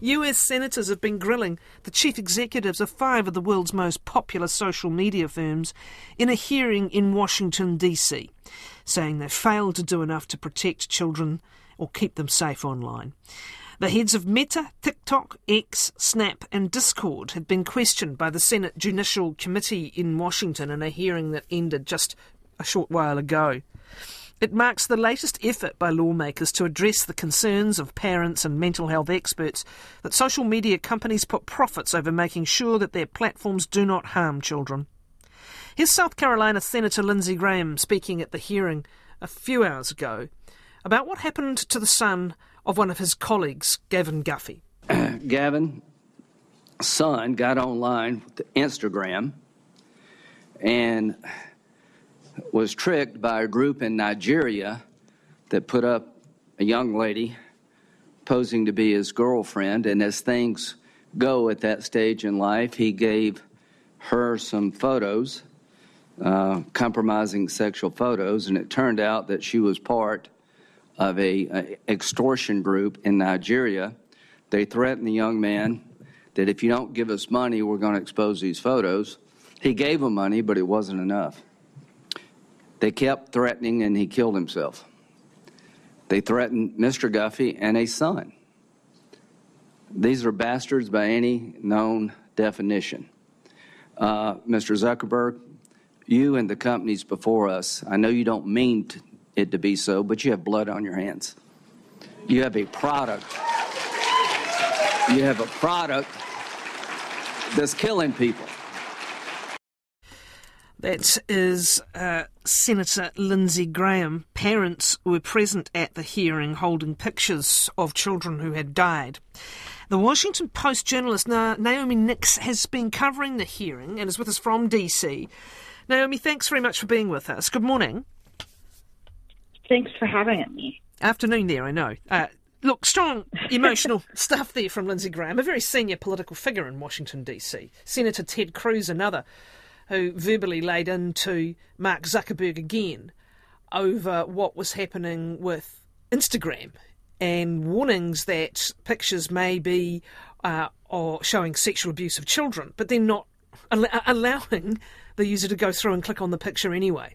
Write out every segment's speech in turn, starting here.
US senators have been grilling the chief executives of five of the world's most popular social media firms in a hearing in Washington, D.C., saying they failed to do enough to protect children or keep them safe online. The heads of Meta, TikTok, X, Snap, and Discord had been questioned by the Senate Judicial Committee in Washington in a hearing that ended just a short while ago. It marks the latest effort by lawmakers to address the concerns of parents and mental health experts that social media companies put profits over making sure that their platforms do not harm children. Here's South Carolina Senator Lindsey Graham speaking at the hearing a few hours ago about what happened to the son of one of his colleagues, Gavin Guffey. Gavin, son, got online with Instagram and was tricked by a group in Nigeria that put up a young lady posing to be his girlfriend. And as things go at that stage in life, he gave her some photos, uh, compromising sexual photos, and it turned out that she was part of a, a extortion group in Nigeria. They threatened the young man that if you don't give us money, we're going to expose these photos. He gave them money, but it wasn't enough. They kept threatening, and he killed himself. They threatened Mr. Guffey and a son. These are bastards by any known definition. Uh, Mr. Zuckerberg, you and the companies before us, I know you don't mean it to be so, but you have blood on your hands. You have a product. You have a product that's killing people. That is uh, Senator Lindsey Graham. Parents were present at the hearing holding pictures of children who had died. The Washington Post journalist Naomi Nix has been covering the hearing and is with us from DC. Naomi, thanks very much for being with us. Good morning. Thanks for having me. Afternoon there, I know. Uh, look, strong emotional stuff there from Lindsey Graham, a very senior political figure in Washington, D.C. Senator Ted Cruz, another who verbally laid into Mark Zuckerberg again over what was happening with Instagram and warnings that pictures may be uh, or showing sexual abuse of children, but then not al- allowing the user to go through and click on the picture anyway.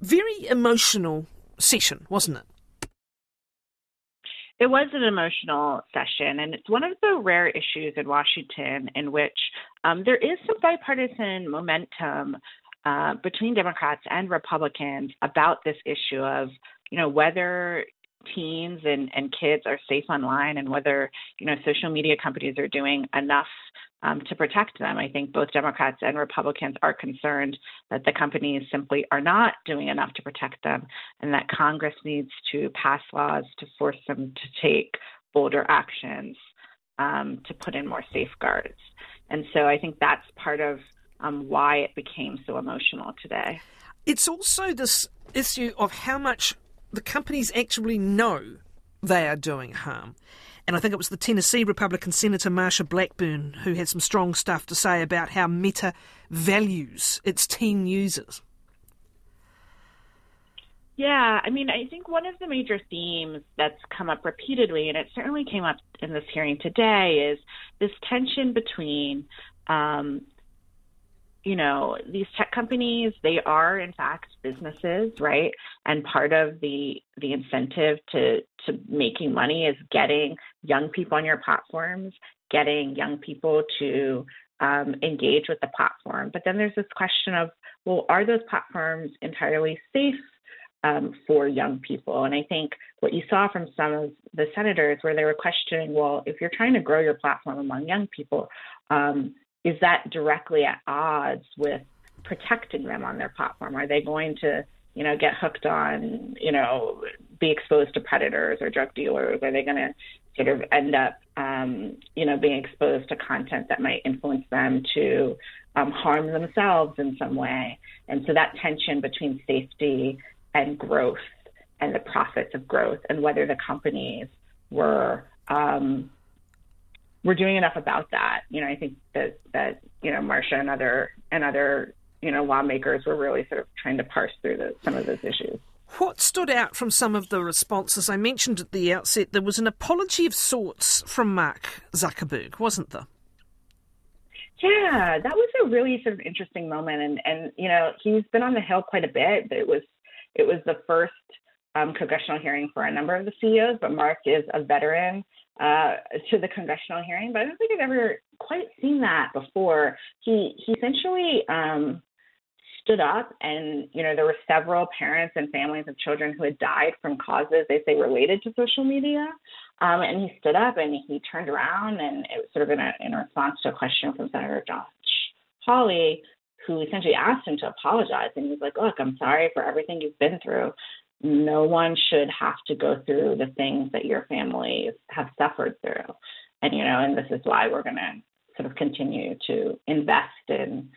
Very emotional session, wasn't it? It was an emotional session, and it's one of the rare issues in Washington in which um, there is some bipartisan momentum uh, between Democrats and Republicans about this issue of, you know, whether teens and, and kids are safe online and whether, you know, social media companies are doing enough um, to protect them. I think both Democrats and Republicans are concerned that the companies simply are not doing enough to protect them and that Congress needs to pass laws to force them to take bolder actions um, to put in more safeguards. And so I think that's part of um, why it became so emotional today. It's also this issue of how much the companies actually know they are doing harm. And I think it was the Tennessee Republican Senator Marsha Blackburn who had some strong stuff to say about how Meta values its teen users. Yeah, I mean, I think one of the major themes that's come up repeatedly, and it certainly came up in this hearing today, is this tension between um, you know, these tech companies, they are in fact businesses, right? And part of the the incentive to to making money is getting young people on your platforms, getting young people to um, engage with the platform. But then there's this question of, well, are those platforms entirely safe um, for young people? And I think what you saw from some of the senators, where they were questioning, well, if you're trying to grow your platform among young people, um, is that directly at odds with protecting them on their platform? Are they going to, you know, get hooked on, you know, be exposed to predators or drug dealers? Are they going to sort of end up, um, you know, being exposed to content that might influence them to um, harm themselves in some way? And so that tension between safety and growth and the profits of growth and whether the companies were um, we're doing enough about that. You know, I think that that you know Marsha and other and other you know lawmakers were really sort of trying to parse through the, some of those issues. What stood out from some of the responses I mentioned at the outset, there was an apology of sorts from Mark Zuckerberg, wasn't there? Yeah, that was a really sort of interesting moment, and and you know he's been on the Hill quite a bit, but it was it was the first um, congressional hearing for a number of the CEOs, but Mark is a veteran uh, to the congressional hearing, but I don't think I've ever quite seen that before. He he essentially um, stood up, and you know there were several parents and families of children who had died from causes they say related to social media, um, and he stood up and he turned around, and it was sort of in a in response to a question from Senator Josh Hawley, who essentially asked him to apologize, and he was like, "Look, I'm sorry for everything you've been through." No one should have to go through the things that your families have suffered through. And, you know, and this is why we're going to sort of continue to invest in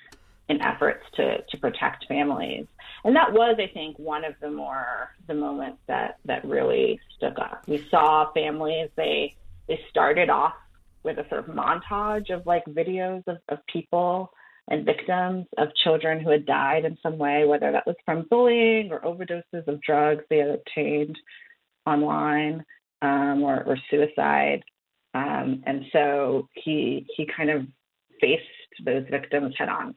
in efforts to, to protect families. And that was, I think, one of the more the moments that, that really stuck up. We saw families, they they started off with a sort of montage of like videos of, of people and victims of children who had died in some way, whether that was from bullying or overdoses of drugs they had obtained online um, or, or, suicide. Um, and so he he kind of faced those victims head on.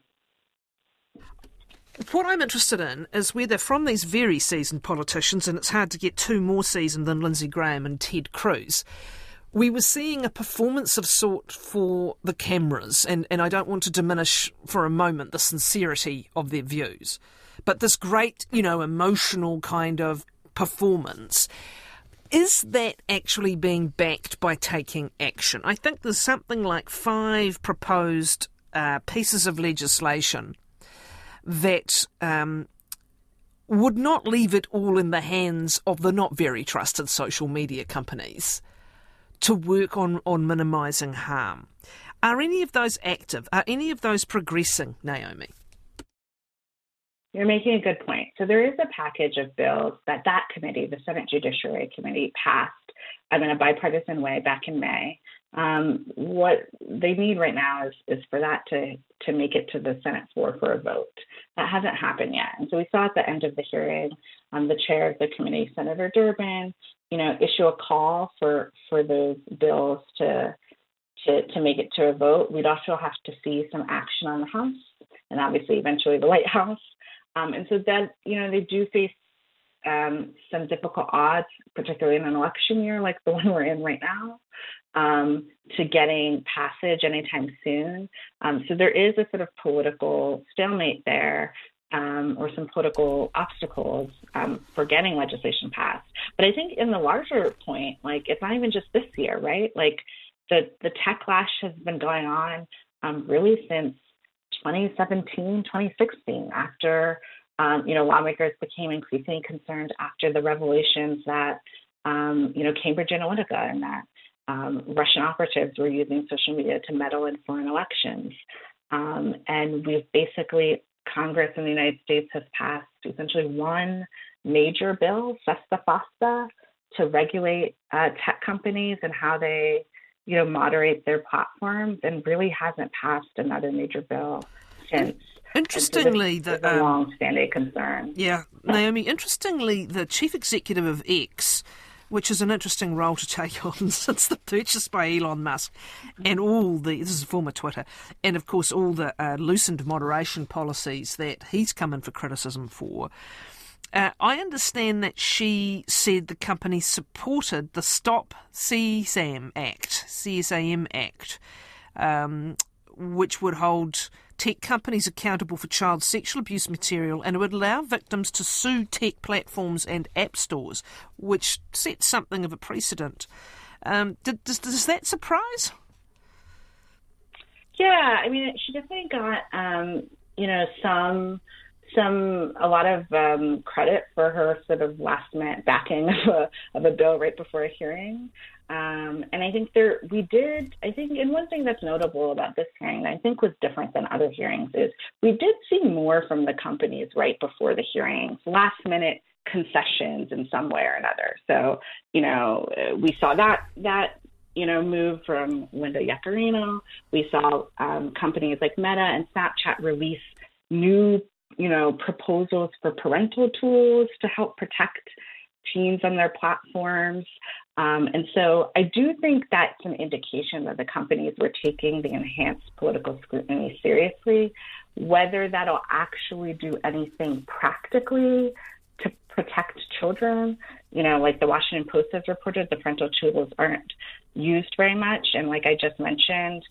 What I'm interested in is whether from these very seasoned politicians, and it's hard to get two more seasoned than Lindsey Graham and Ted Cruz, we were seeing a performance of sort for the cameras, and, and I don't want to diminish for a moment the sincerity of their views, but this great, you know, emotional kind of performance. Is that actually being backed by taking action? I think there's something like five proposed uh, pieces of legislation that um, would not leave it all in the hands of the not very trusted social media companies to work on, on minimising harm. Are any of those active? Are any of those progressing, Naomi? You're making a good point. So there is a package of bills that that committee, the Senate Judiciary Committee, passed um, in a bipartisan way back in May. Um, what they need right now is, is for that to, to make it to the Senate floor for a vote. That hasn't happened yet. And so we saw at the end of the hearing, um, the chair of the committee, Senator Durbin, you know, issue a call for for those bills to to to make it to a vote. We'd also have to see some action on the House and obviously eventually the White House. Um, and so that you know they do face um, some difficult odds, particularly in an election year like the one we're in right now, um, to getting passage anytime soon. Um, so there is a sort of political stalemate there um, or some political obstacles um, for getting legislation passed. But I think in the larger point, like it's not even just this year, right? Like the the techlash has been going on um, really since 2017, 2016, after um, you know lawmakers became increasingly concerned after the revelations that you know Cambridge Analytica and that um, Russian operatives were using social media to meddle in foreign elections. Um, and we've basically Congress in the United States has passed essentially one major bill, SESTA FOSTA, to regulate uh, tech companies and how they, you know, moderate their platforms, and really hasn't passed another major bill since. Interestingly, the um, long-standing concern. Yeah, Naomi. Interestingly, the chief executive of X which is an interesting role to take on since the purchase by Elon Musk and all the, this is former Twitter, and of course all the uh, loosened moderation policies that he's come in for criticism for. Uh, I understand that she said the company supported the Stop CSAM Act, CSAM Act, um, which would hold tech companies accountable for child sexual abuse material and it would allow victims to sue tech platforms and app stores, which sets something of a precedent. Um, does, does that surprise? Yeah, I mean, she definitely got, um, you know, some some a lot of um, credit for her sort of last minute backing of a of a bill right before a hearing. Um, and I think there we did. I think, and one thing that's notable about this hearing, I think, was different than other hearings, is we did see more from the companies right before the hearings, last minute concessions in some way or another. So, you know, we saw that that you know move from Linda Yaccarino. We saw um, companies like Meta and Snapchat release new you know, proposals for parental tools to help protect teens on their platforms. Um, and so I do think that's an indication that the companies were taking the enhanced political scrutiny seriously. Whether that'll actually do anything practically to protect children, you know, like the Washington Post has reported, the parental tools aren't used very much. And like I just mentioned,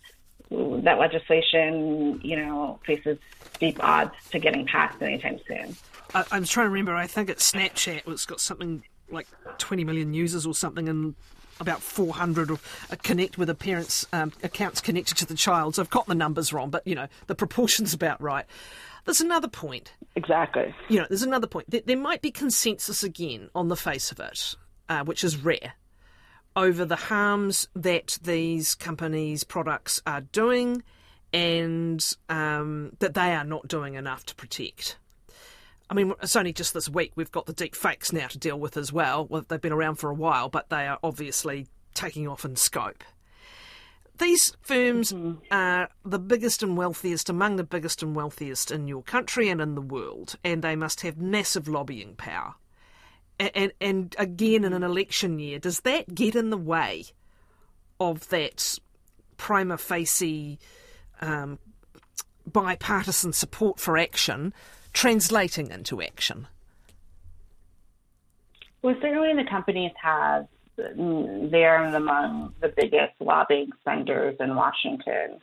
that legislation, you know, faces steep odds to getting passed anytime soon. I, I'm trying to remember. I think it's Snapchat. It's got something like 20 million users or something, and about 400 uh, connect with a parent's um, accounts connected to the child. So I've got the numbers wrong, but you know the proportions about right. There's another point. Exactly. You know, there's another point. There, there might be consensus again on the face of it, uh, which is rare, over the harms that these companies' products are doing, and um, that they are not doing enough to protect. I mean, it's only just this week we've got the deep fakes now to deal with as well. well. They've been around for a while, but they are obviously taking off in scope. These firms mm-hmm. are the biggest and wealthiest, among the biggest and wealthiest in your country and in the world, and they must have massive lobbying power. And, and, and again, in an election year, does that get in the way of that prima facie um, bipartisan support for action translating into action? Well, certainly the companies have, they're among the biggest lobbying spenders in Washington,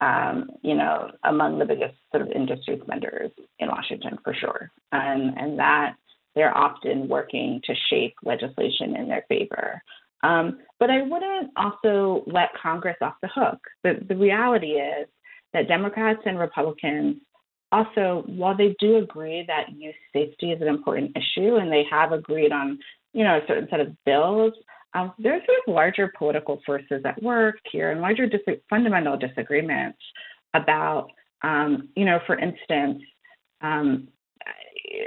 um, you know, among the biggest sort of industry spenders in Washington for sure. And, and that they're often working to shape legislation in their favor. Um, but I wouldn't also let Congress off the hook. The, the reality is that Democrats and Republicans also, while they do agree that youth safety is an important issue and they have agreed on, you know, a certain set of bills, um, there's sort of larger political forces at work here and larger dis- fundamental disagreements about, um, you know, for instance, um,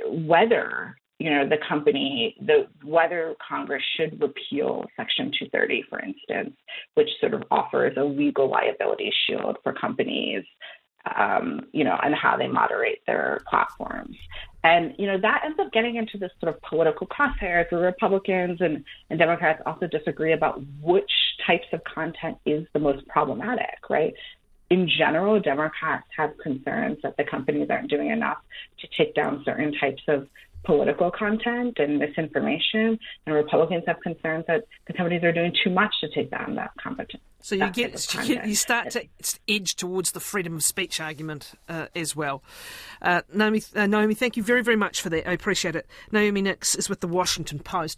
whether you know the company the whether congress should repeal section 230 for instance which sort of offers a legal liability shield for companies um, you know, and how they moderate their platforms. And, you know, that ends up getting into this sort of political crosshairs where Republicans and, and Democrats also disagree about which types of content is the most problematic, right? In general, Democrats have concerns that the companies aren't doing enough to take down certain types of political content and misinformation, and Republicans have concerns that the companies are doing too much to take down that competition. So you get you, you, start to edge towards the freedom of speech argument uh, as well. Uh, Naomi, uh, Naomi, thank you very very much for that. I appreciate it. Naomi Nix is with the Washington Post.